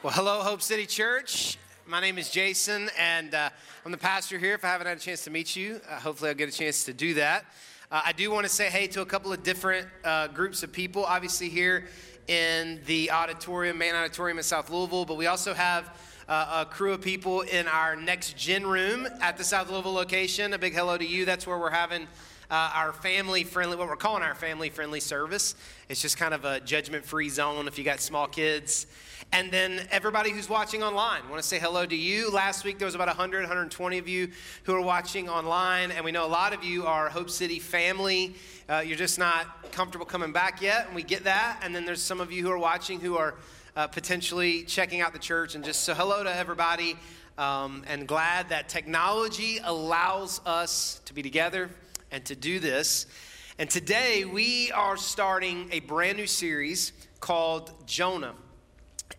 Well, hello, Hope City Church. My name is Jason, and uh, I'm the pastor here. If I haven't had a chance to meet you, uh, hopefully I'll get a chance to do that. Uh, I do want to say hey to a couple of different uh, groups of people, obviously, here in the auditorium, main auditorium in South Louisville, but we also have uh, a crew of people in our next gen room at the South Louisville location. A big hello to you. That's where we're having uh, our family friendly, what we're calling our family friendly service. It's just kind of a judgment free zone if you got small kids. And then everybody who's watching online, I want to say hello to you. Last week there was about 100, 120 of you who are watching online, and we know a lot of you are Hope City family. Uh, you're just not comfortable coming back yet, and we get that. And then there's some of you who are watching who are uh, potentially checking out the church, and just so hello to everybody. Um, and glad that technology allows us to be together and to do this. And today we are starting a brand new series called Jonah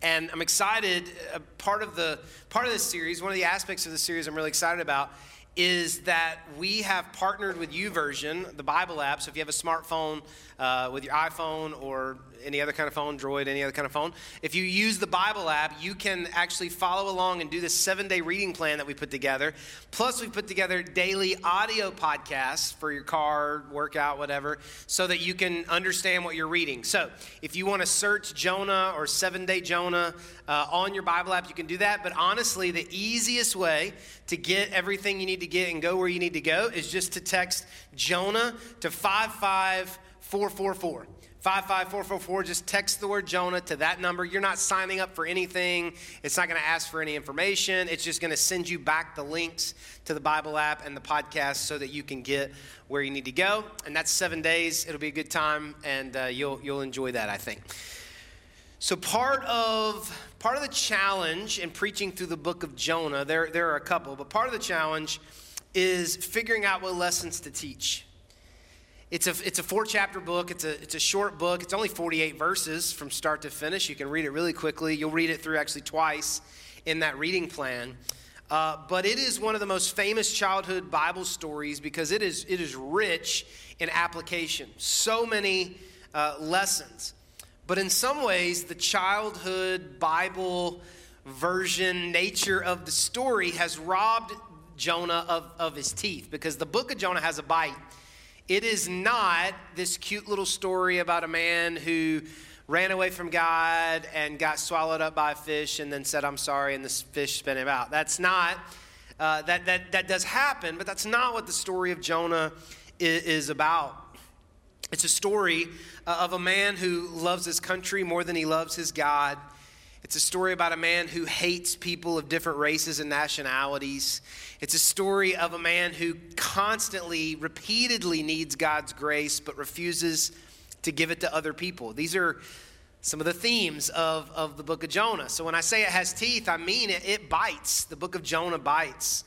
and I'm excited. Uh, part of the part of this series, one of the aspects of the series, I'm really excited about is that we have partnered with YouVersion, the Bible app. So if you have a smartphone uh, with your iPhone or any other kind of phone, Droid, any other kind of phone, if you use the Bible app, you can actually follow along and do this seven day reading plan that we put together. Plus, we put together daily audio podcasts for your car, workout, whatever, so that you can understand what you're reading. So if you want to search Jonah or seven day Jonah uh, on your Bible app, you can do that. But honestly, the easiest way to get everything you need to get and go where you need to go is just to text Jonah to 55444. 55444, just text the word Jonah to that number. You're not signing up for anything. It's not going to ask for any information. It's just going to send you back the links to the Bible app and the podcast so that you can get where you need to go. And that's seven days. It'll be a good time, and uh, you'll, you'll enjoy that, I think. So part of part of the challenge in preaching through the book of Jonah, there, there are a couple, but part of the challenge is figuring out what lessons to teach. It's a, it's a four chapter book. It's a, it's a short book. It's only 48 verses from start to finish. You can read it really quickly. You'll read it through actually twice in that reading plan. Uh, but it is one of the most famous childhood Bible stories because it is, it is rich in application. So many uh, lessons. But in some ways, the childhood Bible version nature of the story has robbed Jonah of, of his teeth because the book of Jonah has a bite it is not this cute little story about a man who ran away from God and got swallowed up by a fish and then said, I'm sorry, and this fish spit him out. That's not, uh, that, that, that does happen, but that's not what the story of Jonah is, is about. It's a story uh, of a man who loves his country more than he loves his God. It's a story about a man who hates people of different races and nationalities. It's a story of a man who constantly, repeatedly needs God's grace but refuses to give it to other people. These are some of the themes of, of the book of Jonah. So when I say it has teeth, I mean it, it bites. The book of Jonah bites.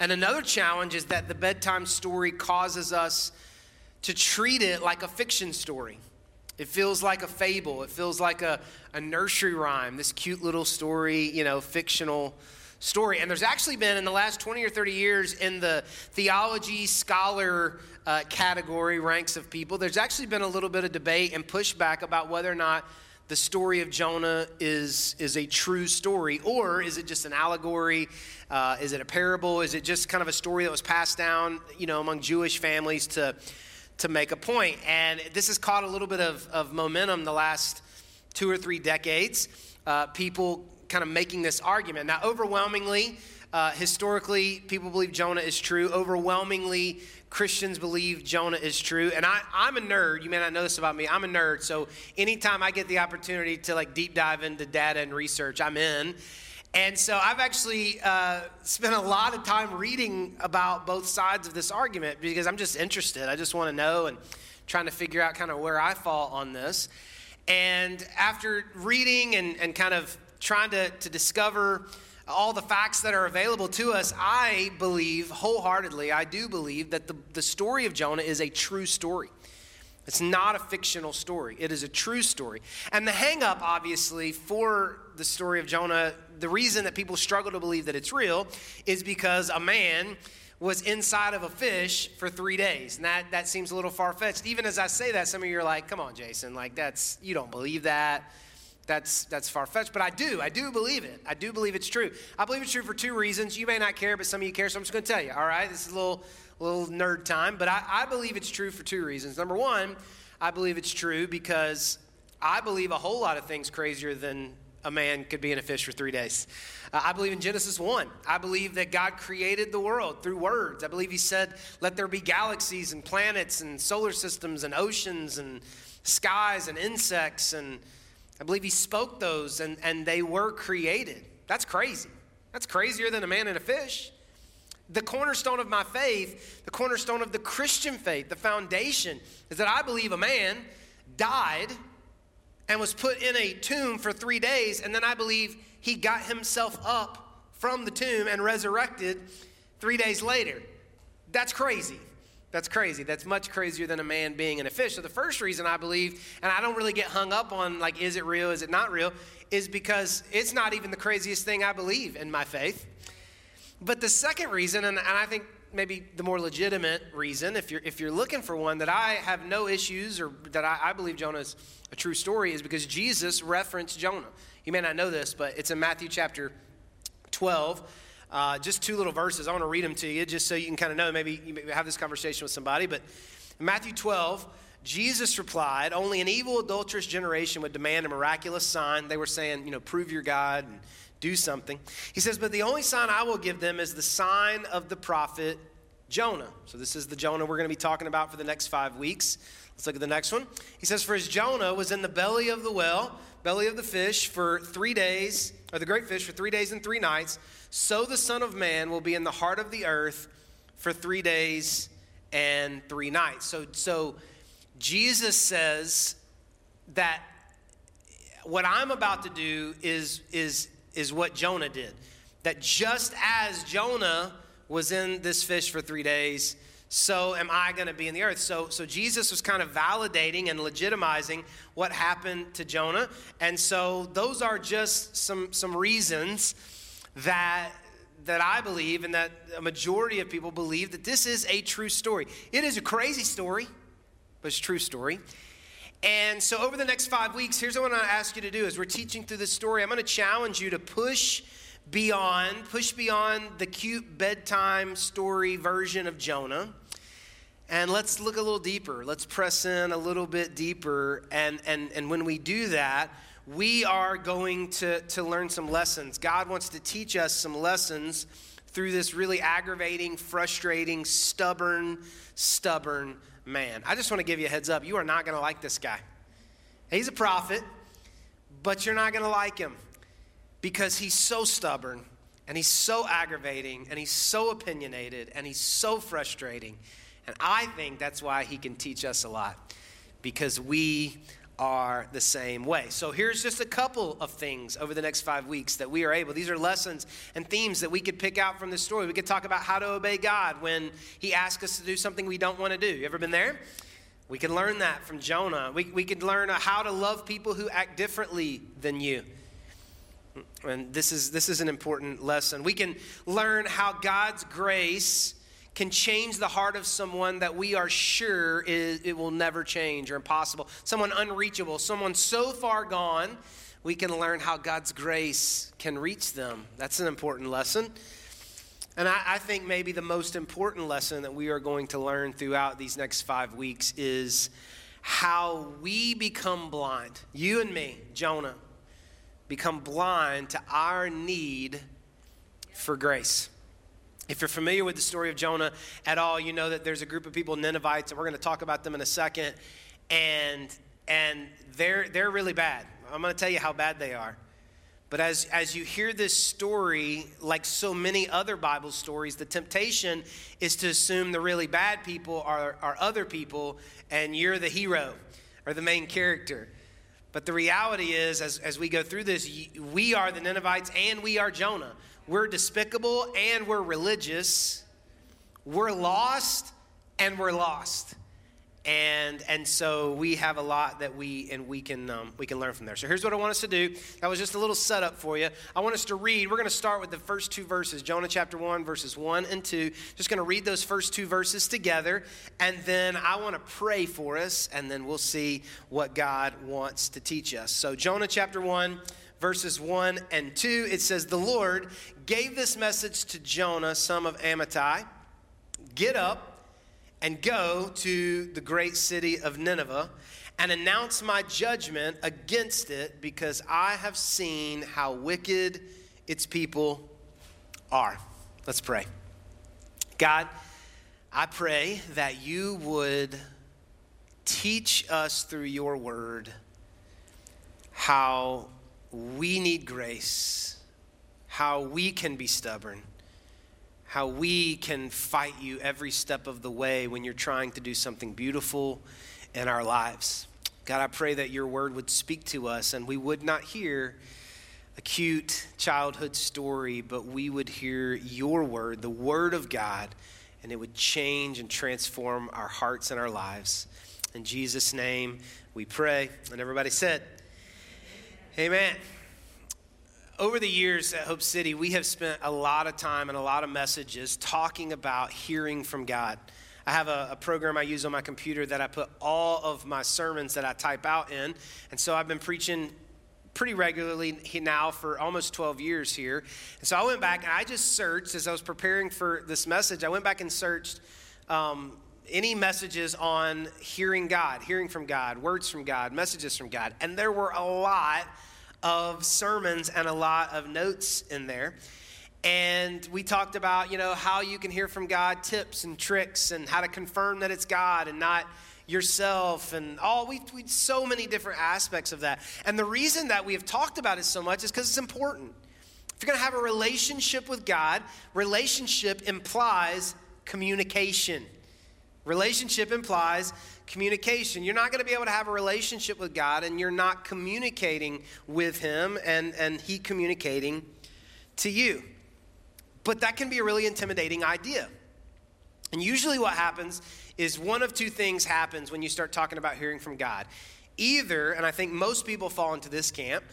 And another challenge is that the bedtime story causes us to treat it like a fiction story. It feels like a fable. It feels like a, a nursery rhyme, this cute little story, you know, fictional story. And there's actually been, in the last 20 or 30 years, in the theology scholar uh, category ranks of people, there's actually been a little bit of debate and pushback about whether or not the story of Jonah is, is a true story, or is it just an allegory? Uh, is it a parable? Is it just kind of a story that was passed down, you know, among Jewish families to, to make a point? And this has caught a little bit of, of momentum the last two or three decades. Uh, people kind of making this argument. Now, overwhelmingly, uh, historically, people believe Jonah is true. Overwhelmingly, Christians believe Jonah is true. And I, I'm a nerd. You may not know this about me. I'm a nerd. So anytime I get the opportunity to like deep dive into data and research, I'm in. And so I've actually uh, spent a lot of time reading about both sides of this argument because I'm just interested. I just want to know and trying to figure out kind of where I fall on this. And after reading and, and kind of trying to, to discover all the facts that are available to us, I believe wholeheartedly, I do believe that the, the story of Jonah is a true story. It's not a fictional story, it is a true story. And the hangup, obviously, for the story of Jonah, the reason that people struggle to believe that it's real is because a man was inside of a fish for three days. And that, that seems a little far fetched. Even as I say that, some of you are like, come on, Jason, like that's, you don't believe that that's that's far fetched, but I do. I do believe it. I do believe it's true. I believe it's true for two reasons. You may not care, but some of you care, so I'm just going to tell you. All right, this is a little little nerd time, but I, I believe it's true for two reasons. Number one, I believe it's true because I believe a whole lot of things crazier than a man could be in a fish for three days. Uh, I believe in Genesis 1. I believe that God created the world through words. I believe He said, Let there be galaxies and planets and solar systems and oceans and skies and insects and I believe he spoke those and, and they were created. That's crazy. That's crazier than a man and a fish. The cornerstone of my faith, the cornerstone of the Christian faith, the foundation is that I believe a man died and was put in a tomb for three days, and then I believe he got himself up from the tomb and resurrected three days later. That's crazy. That's crazy. That's much crazier than a man being in a fish. So the first reason I believe, and I don't really get hung up on like, is it real, is it not real, is because it's not even the craziest thing I believe in my faith. But the second reason, and, and I think maybe the more legitimate reason, if you're if you're looking for one that I have no issues or that I, I believe Jonah is a true story, is because Jesus referenced Jonah. You may not know this, but it's in Matthew chapter 12. Uh, just two little verses. I want to read them to you just so you can kind of know. Maybe you have this conversation with somebody. But in Matthew 12, Jesus replied, Only an evil, adulterous generation would demand a miraculous sign. They were saying, you know, prove your God and do something. He says, But the only sign I will give them is the sign of the prophet Jonah. So this is the Jonah we're going to be talking about for the next five weeks. Let's look at the next one. He says, For as Jonah was in the belly of the well, belly of the fish, for three days, or the great fish, for three days and three nights, so the Son of Man will be in the heart of the earth for three days and three nights. So, so Jesus says that what I'm about to do is, is, is what Jonah did. That just as Jonah was in this fish for three days, so am I going to be in the earth. So, so Jesus was kind of validating and legitimizing what happened to Jonah. And so those are just some, some reasons that that I believe and that a majority of people believe that this is a true story. It is a crazy story, but it's a true story. And so over the next five weeks, here's what I want to ask you to do as we're teaching through this story. I'm going to challenge you to push beyond, push beyond the cute bedtime story version of Jonah. And let's look a little deeper. Let's press in a little bit deeper. And, and, and when we do that, we are going to, to learn some lessons. God wants to teach us some lessons through this really aggravating, frustrating, stubborn, stubborn man. I just want to give you a heads up. You are not going to like this guy. He's a prophet, but you're not going to like him because he's so stubborn and he's so aggravating and he's so opinionated and he's so frustrating. And I think that's why he can teach us a lot because we are the same way. So here's just a couple of things over the next five weeks that we are able. These are lessons and themes that we could pick out from this story. We could talk about how to obey God when He asks us to do something we don't want to do. You ever been there? We can learn that from Jonah. We, we could learn how to love people who act differently than you. And this is, this is an important lesson. We can learn how God's grace can change the heart of someone that we are sure is, it will never change or impossible. Someone unreachable, someone so far gone, we can learn how God's grace can reach them. That's an important lesson. And I, I think maybe the most important lesson that we are going to learn throughout these next five weeks is how we become blind. You and me, Jonah, become blind to our need for grace. If you're familiar with the story of Jonah at all, you know that there's a group of people, Ninevites, and we're going to talk about them in a second. And, and they're, they're really bad. I'm going to tell you how bad they are. But as, as you hear this story, like so many other Bible stories, the temptation is to assume the really bad people are, are other people and you're the hero or the main character. But the reality is, as, as we go through this, we are the Ninevites and we are Jonah. We're despicable and we're religious. We're lost and we're lost. and and so we have a lot that we and we can um, we can learn from there. So here's what I want us to do. That was just a little setup for you. I want us to read. We're going to start with the first two verses, Jonah chapter one, verses one and two. Just going to read those first two verses together, and then I want to pray for us, and then we'll see what God wants to teach us. So Jonah chapter one. Verses 1 and 2, it says, The Lord gave this message to Jonah, son of Amittai Get up, and go to the great city of Nineveh and announce my judgment against it because I have seen how wicked its people are. Let's pray. God, I pray that you would teach us through your word how we need grace, how we can be stubborn how we can fight you every step of the way when you're trying to do something beautiful in our lives. God, I pray that your word would speak to us and we would not hear a cute childhood story, but we would hear your word, the word of God, and it would change and transform our hearts and our lives. In Jesus' name we pray. And everybody said, Amen over the years at Hope City, we have spent a lot of time and a lot of messages talking about hearing from God. I have a, a, program I use on my computer that I put all of my sermons that I type out in. And so I've been preaching pretty regularly now for almost 12 years here. And so I went back and I just searched as I was preparing for this message. I went back and searched um, any messages on hearing God, hearing from God, words from God, messages from God. And there were a lot of sermons and a lot of notes in there. And we talked about, you know, how you can hear from God, tips and tricks, and how to confirm that it's God and not yourself, and all we, we so many different aspects of that. And the reason that we have talked about it so much is because it's important. If you're going to have a relationship with God, relationship implies communication. Relationship implies communication. You're not going to be able to have a relationship with God and you're not communicating with Him and, and He communicating to you. But that can be a really intimidating idea. And usually, what happens is one of two things happens when you start talking about hearing from God. Either, and I think most people fall into this camp,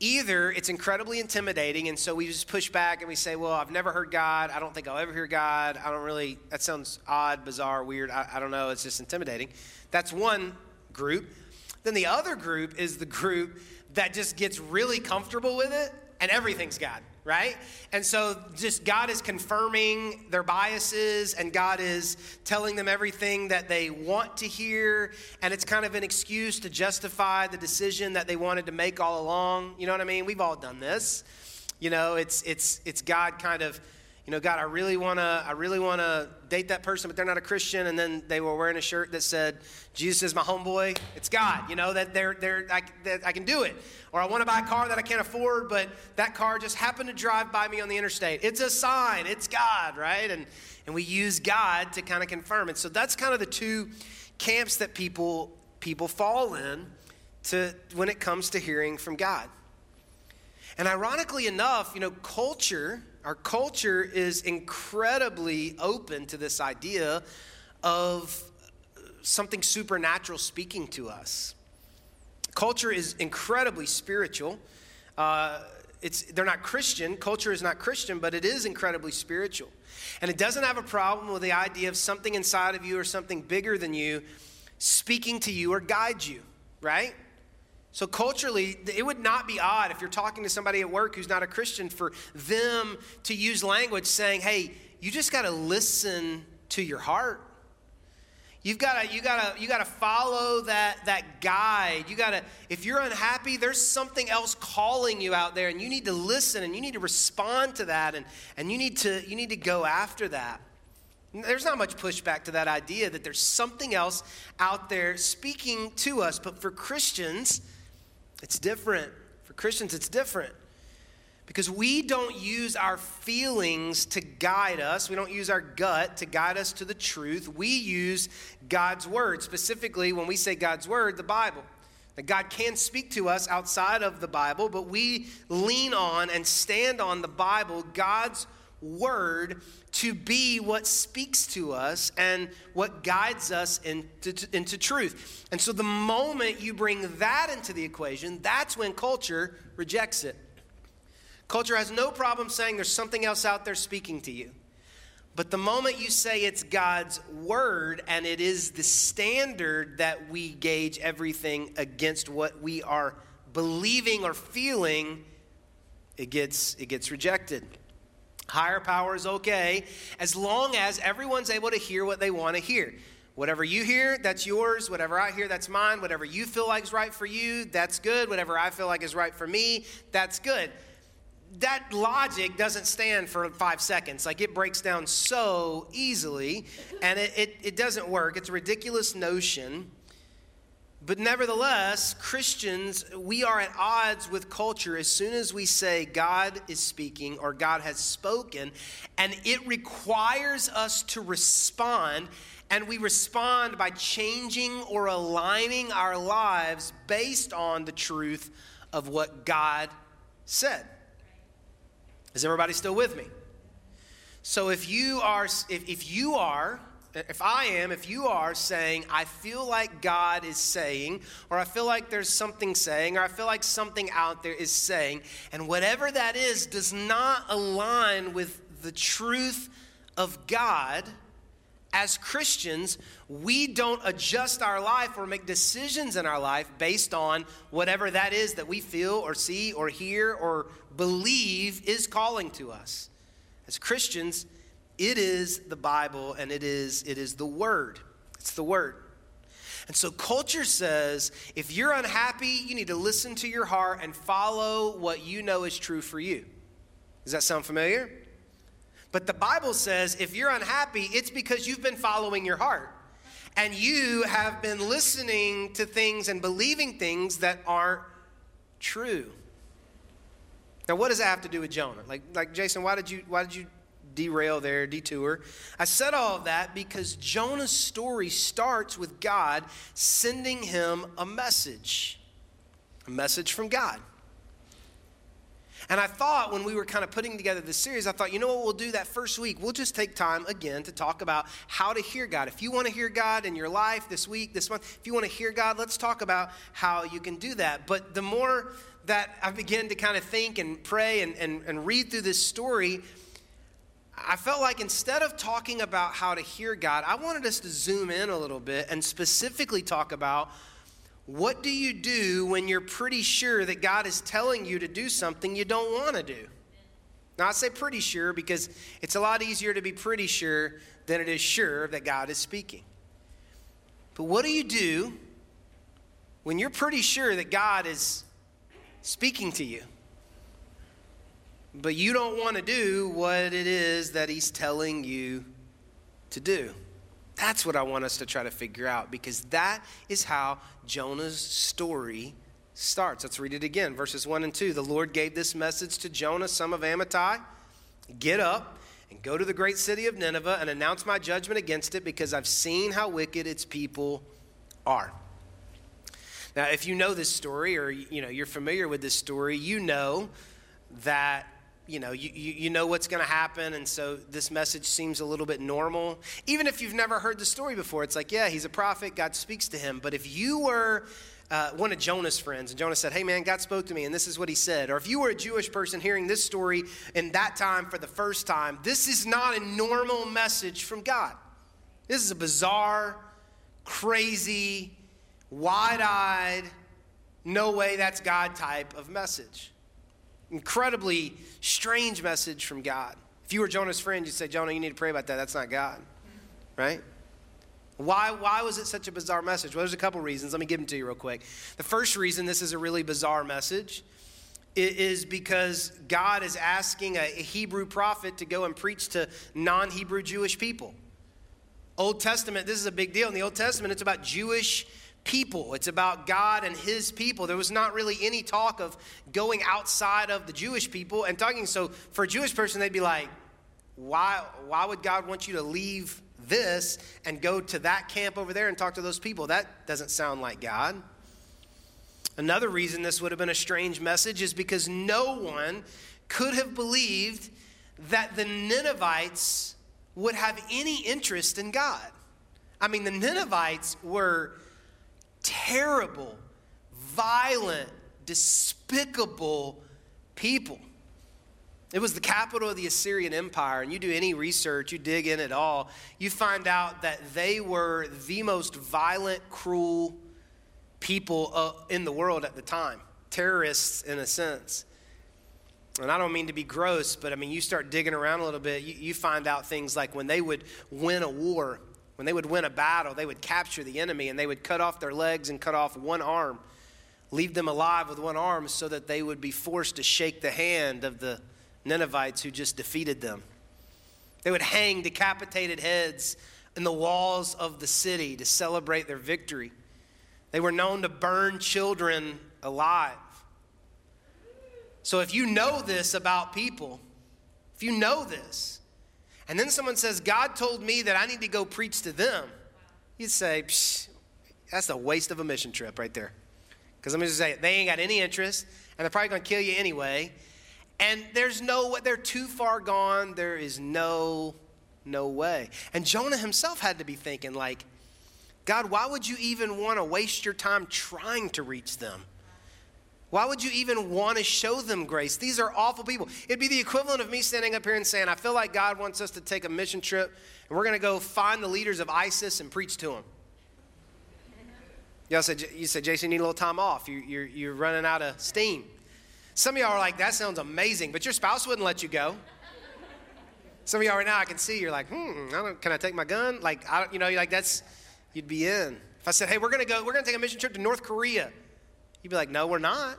either it's incredibly intimidating and so we just push back and we say well i've never heard god. I don't think i'll ever hear god. I don't really that sounds odd bizarre weird. I, I don't know. It's just intimidating. That's one group. Then the other group is the group that just gets really comfortable with it and everything's god right? And so just God is confirming their biases and God is telling them everything that they want to hear. And it's kind of an excuse to justify the decision that they wanted to make all along. You know what I mean? We've all done this. You know, it's, it's, it's God kind of you know, God, I really want to, I really want to date that person, but they're not a Christian. And then they were wearing a shirt that said, Jesus is my homeboy. It's God, you know, that they're, they're, I, that I can do it. Or I want to buy a car that I can't afford, but that car just happened to drive by me on the interstate. It's a sign. It's God, right? And, and we use God to kind of confirm it. So that's kind of the two camps that people, people fall in to, when it comes to hearing from God. And ironically enough, you know, culture, our culture is incredibly open to this idea of something supernatural speaking to us. Culture is incredibly spiritual. Uh, it's, they're not Christian. Culture is not Christian, but it is incredibly spiritual. And it doesn't have a problem with the idea of something inside of you or something bigger than you speaking to you or guide you, right? So, culturally, it would not be odd if you're talking to somebody at work who's not a Christian for them to use language saying, hey, you just got to listen to your heart. You've got to you got to you got to follow that that guide. You got to if you're unhappy, there's something else calling you out there and you need to listen and you need to respond to that and and you need to you need to go after that. There's not much pushback to that idea that there's something else out there speaking to us, but for Christians, it's different. For Christians, it's different. Because we don't use our feelings to guide us. We don't use our gut to guide us to the truth. We use God's word. Specifically, when we say God's word, the Bible. That God can speak to us outside of the Bible, but we lean on and stand on the Bible, God's word to be what speaks to us and what guides us into, into truth. And so the moment you bring that into the equation, that's when culture rejects it. Culture has no problem saying there's something else out there speaking to you. But the moment you say it's God's word and it is the standard that we gauge everything against what we are believing or feeling, it gets, it gets rejected. Higher power is okay as long as everyone's able to hear what they want to hear. Whatever you hear, that's yours. Whatever I hear, that's mine. Whatever you feel like is right for you, that's good. Whatever I feel like is right for me, that's good. That logic doesn't stand for five seconds. Like it breaks down so easily, and it, it, it doesn't work. It's a ridiculous notion. But nevertheless, Christians, we are at odds with culture as soon as we say God is speaking or God has spoken, and it requires us to respond. And we respond by changing or aligning our lives based on the truth of what God said. Is everybody still with me? So if you are, if, if you are, if I am, if you are saying, I feel like God is saying, or I feel like there's something saying, or I feel like something out there is saying, and whatever that is does not align with the truth of God, as Christians, we don't adjust our life or make decisions in our life based on whatever that is that we feel or see or hear or believe is calling to us. As Christians, it is the Bible and it is, it is the Word. It's the Word. And so culture says if you're unhappy, you need to listen to your heart and follow what you know is true for you. Does that sound familiar? But the Bible says if you're unhappy, it's because you've been following your heart. And you have been listening to things and believing things that aren't true. Now, what does that have to do with Jonah? Like, like Jason, why did you why did you derail there, detour. I said all of that because Jonah's story starts with God sending him a message, a message from God. And I thought when we were kind of putting together this series, I thought, you know what, we'll do that first week. We'll just take time again to talk about how to hear God. If you want to hear God in your life this week, this month, if you want to hear God, let's talk about how you can do that. But the more that I begin to kind of think and pray and, and, and read through this story, I felt like instead of talking about how to hear God, I wanted us to zoom in a little bit and specifically talk about what do you do when you're pretty sure that God is telling you to do something you don't want to do? Now, I say pretty sure because it's a lot easier to be pretty sure than it is sure that God is speaking. But what do you do when you're pretty sure that God is speaking to you? But you don't want to do what it is that he's telling you to do. That's what I want us to try to figure out because that is how Jonah's story starts. Let's read it again. Verses 1 and 2. The Lord gave this message to Jonah, son of Amittai Get up and go to the great city of Nineveh and announce my judgment against it because I've seen how wicked its people are. Now, if you know this story or you know you're familiar with this story, you know that you know, you, you, you know what's going to happen, and so this message seems a little bit normal. Even if you've never heard the story before, it's like, yeah, he's a prophet, God speaks to him. But if you were uh, one of Jonah's friends, and Jonah said, hey man, God spoke to me, and this is what he said, or if you were a Jewish person hearing this story in that time for the first time, this is not a normal message from God. This is a bizarre, crazy, wide eyed, no way that's God type of message. Incredibly strange message from God. If you were Jonah's friend, you'd say, Jonah, you need to pray about that. That's not God. Right? Why, why was it such a bizarre message? Well, there's a couple reasons. Let me give them to you real quick. The first reason this is a really bizarre message is because God is asking a Hebrew prophet to go and preach to non Hebrew Jewish people. Old Testament, this is a big deal. In the Old Testament, it's about Jewish people. It's about God and his people. There was not really any talk of going outside of the Jewish people and talking. So for a Jewish person, they'd be like, why, why would God want you to leave this and go to that camp over there and talk to those people? That doesn't sound like God. Another reason this would have been a strange message is because no one could have believed that the Ninevites would have any interest in God. I mean, the Ninevites were terrible, violent, despicable people. It was the capital of the Assyrian Empire, and you do any research, you dig in at all, you find out that they were the most violent, cruel people uh, in the world at the time. Terrorists, in a sense. And I don't mean to be gross, but I mean, you start digging around a little bit, you, you find out things like when they would win a war, when they would win a battle, they would capture the enemy and they would cut off their legs and cut off one arm, leave them alive with one arm so that they would be forced to shake the hand of the Ninevites who just defeated them. They would hang decapitated heads in the walls of the city to celebrate their victory. They were known to burn children alive. So if you know this about people, if you know this, and then someone says, God told me that I need to go preach to them, you'd say, that's a waste of a mission trip right there. Because let me just say, they ain't got any interest, and they're probably going to kill you anyway. And there's no, they're too far gone. There is no, no way. And Jonah himself had to be thinking, like, God, why would you even want to waste your time trying to reach them? Why would you even want to show them grace? These are awful people. It'd be the equivalent of me standing up here and saying, I feel like God wants us to take a mission trip and we're going to go find the leaders of ISIS and preach to them. Y'all said, you said, Jason, you need a little time off. You, you're, you're running out of steam. Some of y'all are like, that sounds amazing, but your spouse wouldn't let you go. Some of y'all right now, I can see you're like, hmm, I can I take my gun? Like, I, don't, you know, you like that's, you'd be in. If I said, hey, we're gonna go, we're gonna take a mission trip to North Korea, you'd be like, no, we're not.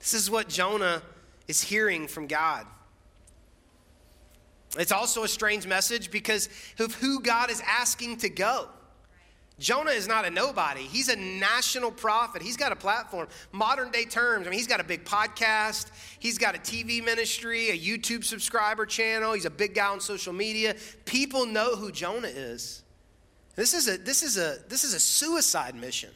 This is what Jonah is hearing from God. It's also a strange message because of who God is asking to go. Jonah is not a nobody. He's a national prophet. He's got a platform. Modern day terms, I mean, he's got a big podcast. He's got a TV ministry, a YouTube subscriber channel. He's a big guy on social media. People know who Jonah is. This is a, this is a, this is a suicide mission.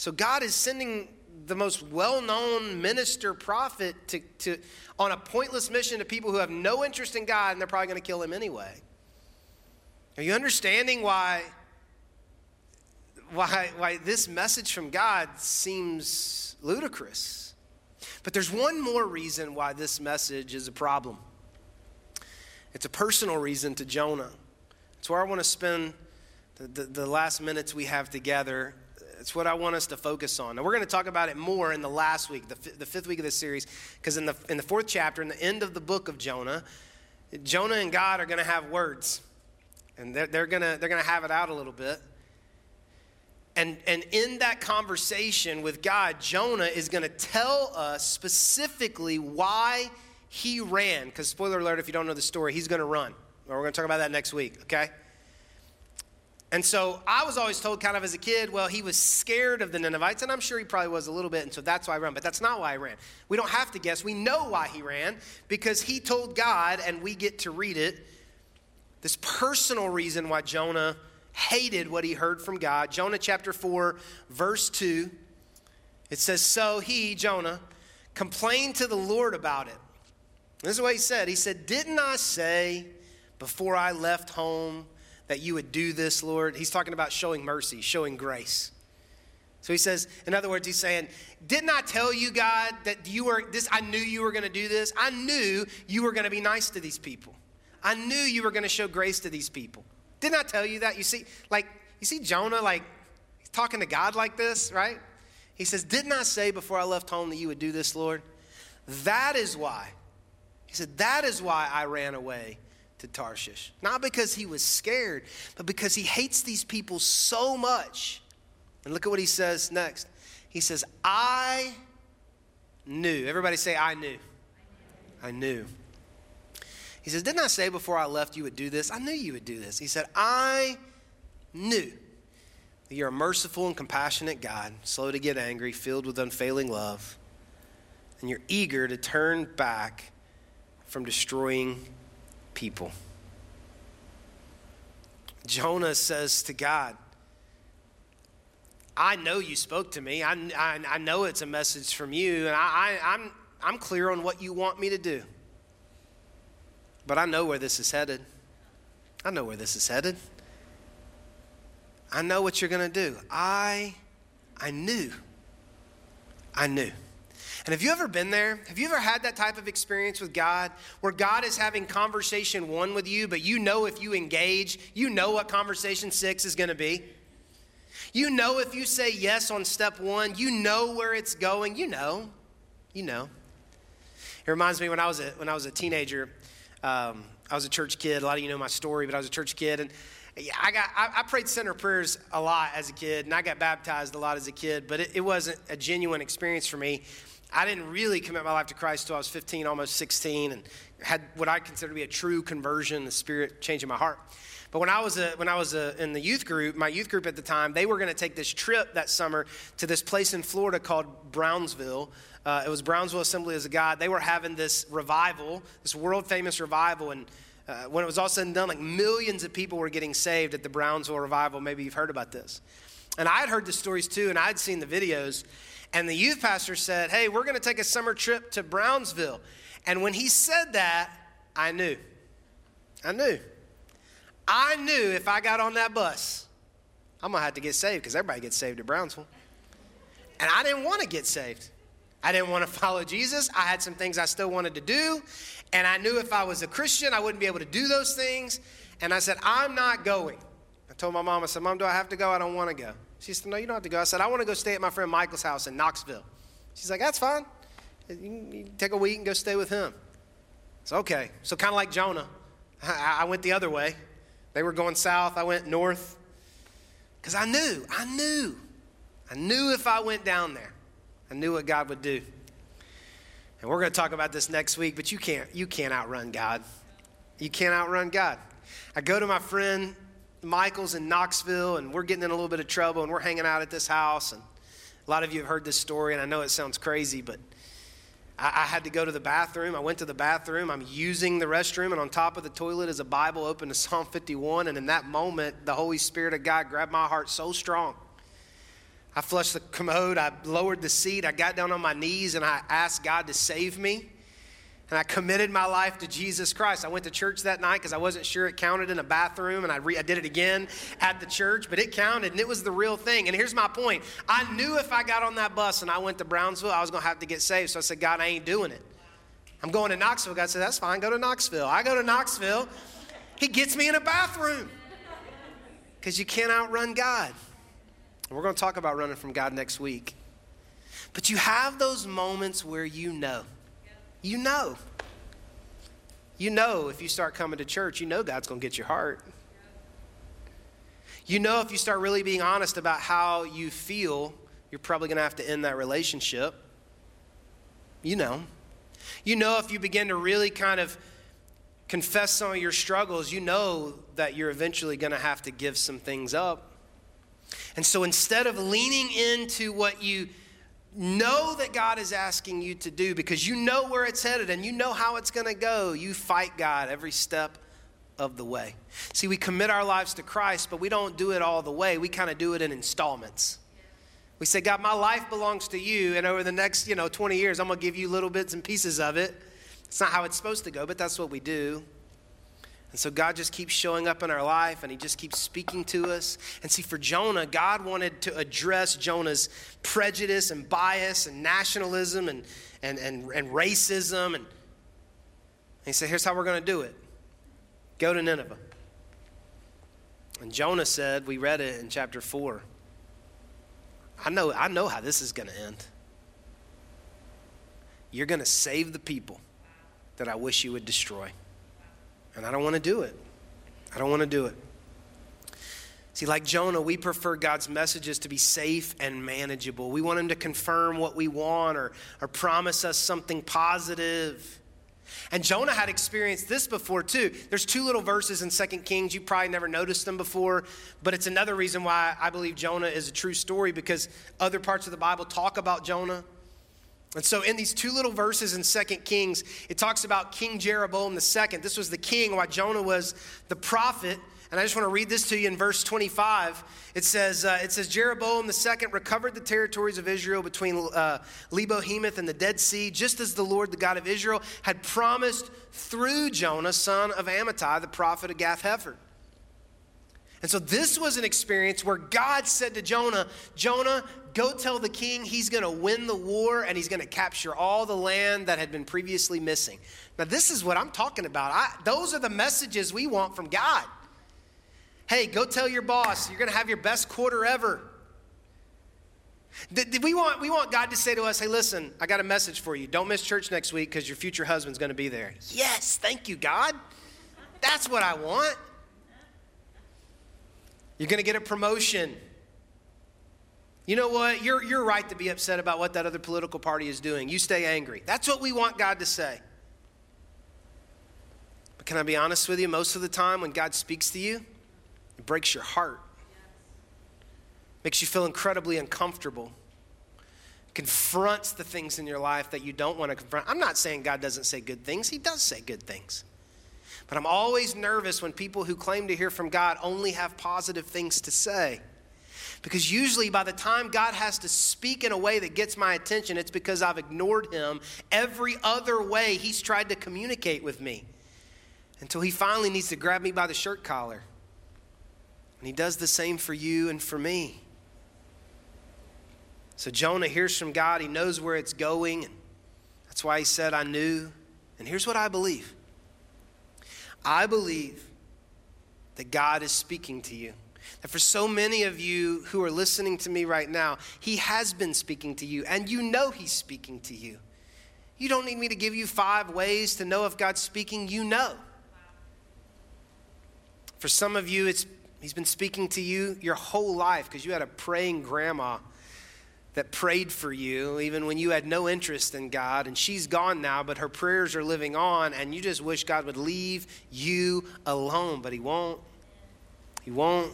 So God is sending the most well known minister prophet to, to, on a pointless mission to people who have no interest in God and they're probably going to kill him anyway. Are you understanding why? why, why this message from God seems ludicrous. But there's one more reason why this message is a problem. It's a personal reason to Jonah. It's where I want to spend the, the, the last minutes we have together. It's what I want us to focus on. Now, we're going to talk about it more in the last week, the, the fifth week of this series, because in the, in the fourth chapter, in the end of the book of Jonah, Jonah and God are going to have words. And they're, they're going to they're going to have it out a little bit. And, and in that conversation with God, Jonah is going to tell us specifically why he ran. Because, spoiler alert, if you don't know the story, he's going to run. We're going to talk about that next week, okay? And so I was always told, kind of as a kid, well, he was scared of the Ninevites, and I'm sure he probably was a little bit, and so that's why I ran. But that's not why I ran. We don't have to guess. We know why he ran because he told God, and we get to read it, this personal reason why Jonah hated what he heard from God. Jonah chapter 4, verse 2, it says, So he, Jonah, complained to the Lord about it. This is what he said. He said, Didn't I say before I left home that you would do this, Lord? He's talking about showing mercy, showing grace. So he says, in other words, he's saying, Didn't I tell you, God, that you were this? I knew you were going to do this. I knew you were going to be nice to these people. I knew you were going to show grace to these people. Didn't I tell you that? You see, like, you see Jonah, like, he's talking to God like this, right? He says, Didn't I say before I left home that you would do this, Lord? That is why. He said, That is why I ran away to Tarshish. Not because he was scared, but because he hates these people so much. And look at what he says next. He says, I knew. Everybody say, I knew. I knew. He says, Didn't I say before I left you would do this? I knew you would do this. He said, I knew that you're a merciful and compassionate God, slow to get angry, filled with unfailing love, and you're eager to turn back from destroying people. Jonah says to God, I know you spoke to me. I, I, I know it's a message from you, and I, I, I'm, I'm clear on what you want me to do. but I know where this is headed. I know where this is headed. I know what you're going to do. I I knew. I knew. And have you ever been there? Have you ever had that type of experience with God where God is having conversation one with you, but you know if you engage, you know what conversation six is going to be? You know if you say yes on step one, you know where it's going. You know. You know. It reminds me when I was a, when I was a teenager, um, I was a church kid. A lot of you know my story, but I was a church kid. And I, got, I, I, prayed sinner prayers a lot as a kid, and I got baptized a lot as a kid, but it, it wasn't a genuine experience for me. I didn't really commit my life to Christ until I was 15, almost 16, and had what I consider to be a true conversion, the Spirit changing my heart. But when I was a, when I was a, in the youth group, my youth group at the time, they were going to take this trip that summer to this place in Florida called Brownsville. Uh, it was Brownsville Assembly of God. They were having this revival, this world famous revival, and uh, when it was all said and done, like millions of people were getting saved at the Brownsville revival. Maybe you've heard about this. And I had heard the stories too, and I'd seen the videos. And the youth pastor said, Hey, we're going to take a summer trip to Brownsville. And when he said that, I knew. I knew. I knew if I got on that bus, I'm going to have to get saved because everybody gets saved at Brownsville. And I didn't want to get saved. I didn't want to follow Jesus. I had some things I still wanted to do. And I knew if I was a Christian, I wouldn't be able to do those things. And I said, I'm not going. I told my mom, I said, Mom, do I have to go? I don't want to go. She said, No, you don't have to go. I said, I want to go stay at my friend Michael's house in Knoxville. She's like, That's fine. You can, take a week and go stay with him. It's okay. So, kind of like Jonah, I, went the other way. They were going south, I went north. Because I knew, I knew, I knew if I went down there, I knew what God would do. And we're going to talk about this next week, but you can't, you can't outrun God. You can't outrun God. I go to my friend Michael's in Knoxville, and we're getting in a little bit of trouble, and we're hanging out at this house. And a lot of you have heard this story, and I know it sounds crazy, but I, I had to go to the bathroom. I went to the bathroom. I'm using the restroom, and on top of the toilet is a Bible open to Psalm 51. And in that moment, the Holy Spirit of God grabbed my heart so strong. I flushed the commode, I lowered the seat, I got down on my knees, and I asked God to save me and I committed my life to Jesus Christ. I went to church that night because I wasn't sure it counted in a bathroom, and I, re- I did it again at the church, but it counted, and it was the real thing. And here's my point I knew if I got on that bus and I went to Brownsville, I was going to have to get saved. So I said, God, I ain't doing it. I'm going to Knoxville. God said, That's fine, go to Knoxville. I go to Knoxville, He gets me in a bathroom because you can't outrun God. And we're going to talk about running from God next week. But you have those moments where you know. You know. You know if you start coming to church, you know God's going to get your heart. You know if you start really being honest about how you feel, you're probably going to have to end that relationship. You know. You know if you begin to really kind of confess some of your struggles, you know that you're eventually going to have to give some things up. And so instead of leaning into what you know that God is asking you to do because you know where it's headed and you know how it's going to go. You fight God every step of the way. See, we commit our lives to Christ, but we don't do it all the way. We kind of do it in installments. We say, God, my life belongs to you, and over the next, you know, 20 years, I'm going to give you little bits and pieces of it. It's not how it's supposed to go, but that's what we do. And so God just keeps showing up in our life and he just keeps speaking to us. And see, for Jonah, God wanted to address Jonah's prejudice and bias and nationalism and, and, and, and racism. And, and he said, Here's how we're going to do it go to Nineveh. And Jonah said, We read it in chapter 4. I know, I know how this is going to end. You're going to save the people that I wish you would destroy. And I don't want to do it. I don't want to do it. See, like Jonah, we prefer God's messages to be safe and manageable. We want Him to confirm what we want or, or promise us something positive. And Jonah had experienced this before too. There's two little verses in Second Kings. You probably never noticed them before, but it's another reason why I believe Jonah is a true story because other parts of the Bible talk about Jonah. And so, in these two little verses in Second Kings, it talks about King Jeroboam II. This was the king while Jonah was the prophet. And I just want to read this to you in verse 25. It says, uh, it says Jeroboam the second recovered the territories of Israel between uh, and the Dead Sea, just as the Lord, the God of Israel, had promised through Jonah, son of Amittai, the prophet of Gath-hepher. And so this was an experience where God said to Jonah, Jonah, go tell the king he's going to win the war and he's going to capture all the land that had been previously missing. Now, this is what I'm talking about. I, those are the messages we want from God. Hey, go tell your boss you're going to have your best quarter ever. We want, we want God to say to us, hey, listen, I got a message for you. Don't miss church next week because your future husband's going to be there. Yes, thank you, God. That's what I want. You're going to get a promotion. You know what? You're, you're right to be upset about what that other political party is doing. You stay angry. That's what we want God to say. But can I be honest with you? Most of the time, when God speaks to you, it breaks your heart, makes you feel incredibly uncomfortable, confronts the things in your life that you don't want to confront. I'm not saying God doesn't say good things, He does say good things. But I'm always nervous when people who claim to hear from God only have positive things to say. Because usually, by the time God has to speak in a way that gets my attention, it's because I've ignored Him every other way He's tried to communicate with me until He finally needs to grab me by the shirt collar. And He does the same for you and for me. So Jonah hears from God, he knows where it's going, and that's why he said, I knew. And here's what I believe I believe that God is speaking to you. That for so many of you who are listening to me right now, He has been speaking to you, and you know He's speaking to you. You don't need me to give you five ways to know if God's speaking, you know. For some of you, it's, He's been speaking to you your whole life because you had a praying grandma that prayed for you even when you had no interest in God, and she's gone now, but her prayers are living on, and you just wish God would leave you alone, but He won't. He won't.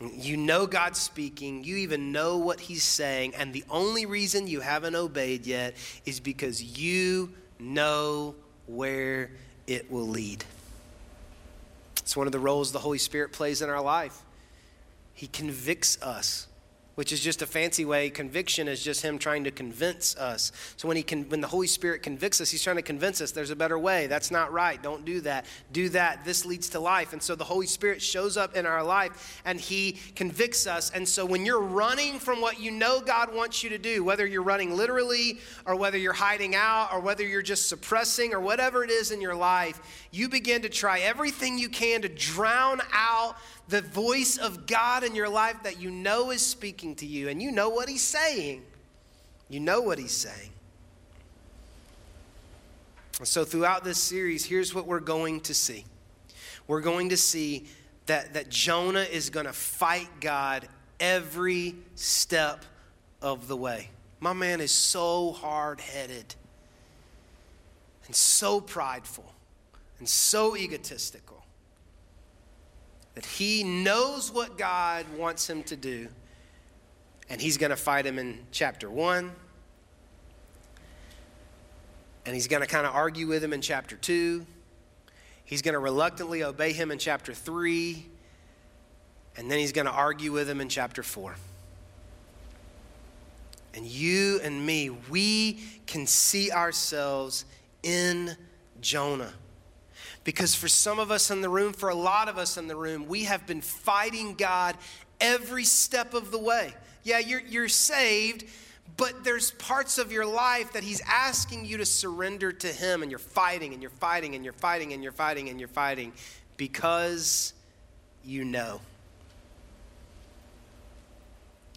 You know God's speaking, you even know what He's saying, and the only reason you haven't obeyed yet is because you know where it will lead. It's one of the roles the Holy Spirit plays in our life. He convicts us which is just a fancy way. Conviction is just him trying to convince us. So when he can, when the Holy Spirit convicts us, he's trying to convince us there's a better way. That's not right. Don't do that. Do that. This leads to life. And so the Holy Spirit shows up in our life and he convicts us. And so when you're running from what you know God wants you to do, whether you're running literally or whether you're hiding out or whether you're just suppressing or whatever it is in your life, you begin to try everything you can to drown out the voice of God in your life that you know is speaking to you, and you know what He's saying. You know what He's saying. So, throughout this series, here's what we're going to see we're going to see that, that Jonah is going to fight God every step of the way. My man is so hard headed and so prideful and so egotistical that he knows what God wants him to do, and he's going to fight him in chapter 1. And he's going to kind of argue with him in chapter 2. He's going to reluctantly obey him in chapter 3. And then he's going to argue with him in chapter 4. And you and me, we can see ourselves in Jonah. Because for some of us in the room, for a lot of us in the room, we have been fighting God every step of the way. Yeah, you're, you're saved, but there's parts of your life that He's asking you to surrender to Him, and you're fighting, and you're fighting, and you're fighting, and you're fighting, and you're fighting because you know.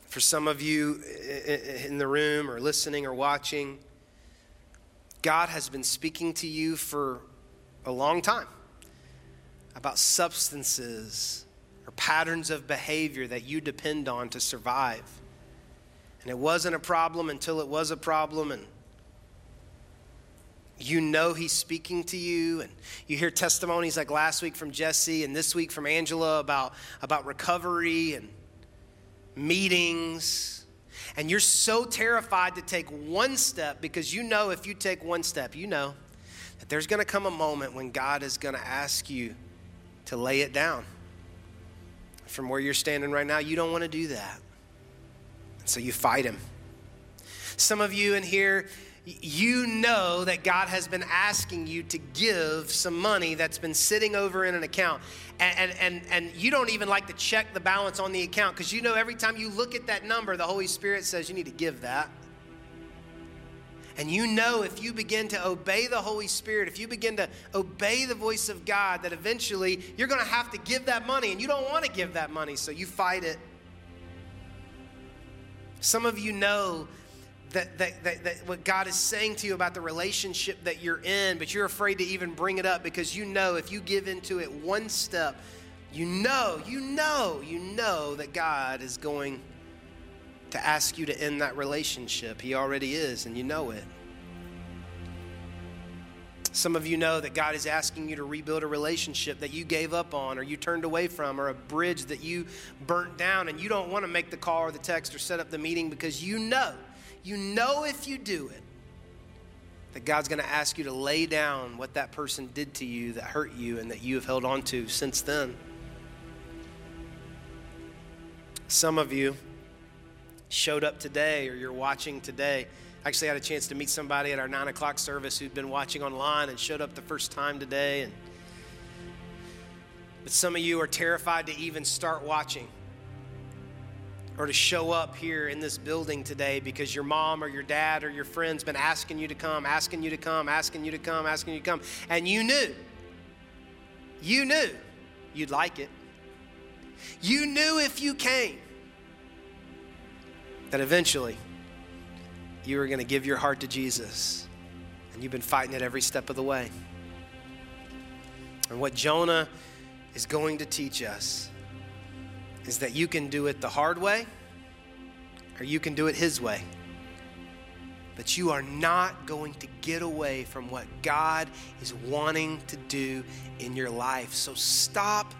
For some of you in the room, or listening, or watching, God has been speaking to you for a long time about substances or patterns of behavior that you depend on to survive. And it wasn't a problem until it was a problem, and you know he's speaking to you and you hear testimonies like last week from jesse and this week from angela about, about recovery and meetings and you're so terrified to take one step because you know if you take one step you know that there's going to come a moment when God is going to ask you to lay it down. From where you're standing right now, you don't want to do that. So you fight him. Some of you in here, you know that God has been asking you to give some money that's been sitting over in an account. And, and, and, and you don't even like to check the balance on the account because you know every time you look at that number, the Holy Spirit says you need to give that. And you know if you begin to obey the Holy Spirit, if you begin to obey the voice of God, that eventually you're going to have to give that money and you don't want to give that money, so you fight it. Some of you know that, that, that, that, what God is saying to you about the relationship that you're in, but you're afraid to even bring it up because you know if you give into it one step, you know, you know, you know that God is going to ask you to end that relationship. He already is, and you know it. Some of you know that God is asking you to rebuild a relationship that you gave up on or you turned away from or a bridge that you burnt down, and you don't want to make the call or the text or set up the meeting because you know you know if you do it that God's going to ask you to lay down what that person did to you that hurt you and that you have held on to since then. Some of you showed up today or you're watching today. I actually had a chance to meet somebody at our nine o'clock service who'd been watching online and showed up the first time today. And, but some of you are terrified to even start watching or to show up here in this building today because your mom or your dad or your friend's been asking you to come, asking you to come, asking you to come, asking you to come. And you knew, you knew you'd like it. You knew if you came that eventually you are going to give your heart to Jesus. And you've been fighting it every step of the way. And what Jonah is going to teach us is that you can do it the hard way or you can do it His way. But you are not going to get away from what God is wanting to do in your life. So stop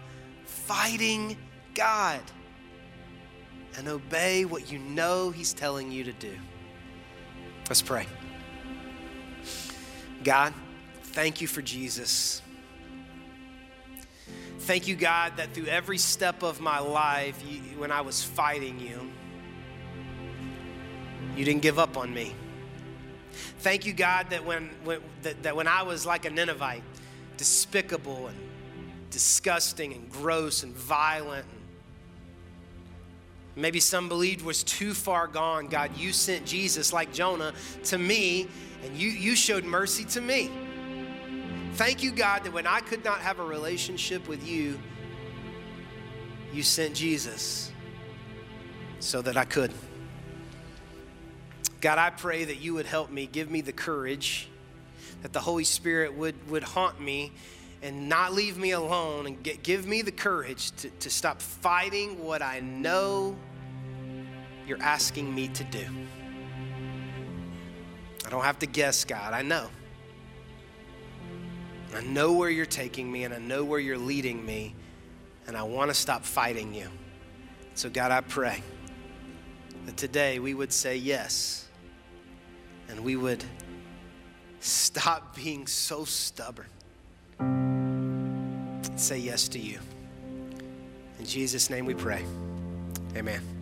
fighting God and obey what you know He's telling you to do. Let's pray. God, thank you for Jesus. Thank you, God, that through every step of my life, you, when I was fighting you, you didn't give up on me. Thank you, God, that when, when that, that when I was like a Ninevite, despicable and disgusting and gross and violent, maybe some believed was too far gone, God, you sent Jesus like Jonah to me, and you, you showed mercy to me. Thank you, God, that when I could not have a relationship with you, you sent Jesus so that I could. God, I pray that you would help me, give me the courage, that the Holy Spirit would, would haunt me and not leave me alone and get, give me the courage to, to stop fighting what I know you're asking me to do. I don't have to guess, God. I know. I know where you're taking me and I know where you're leading me, and I want to stop fighting you. So, God, I pray that today we would say yes and we would stop being so stubborn say yes to you. In Jesus' name we pray. Amen.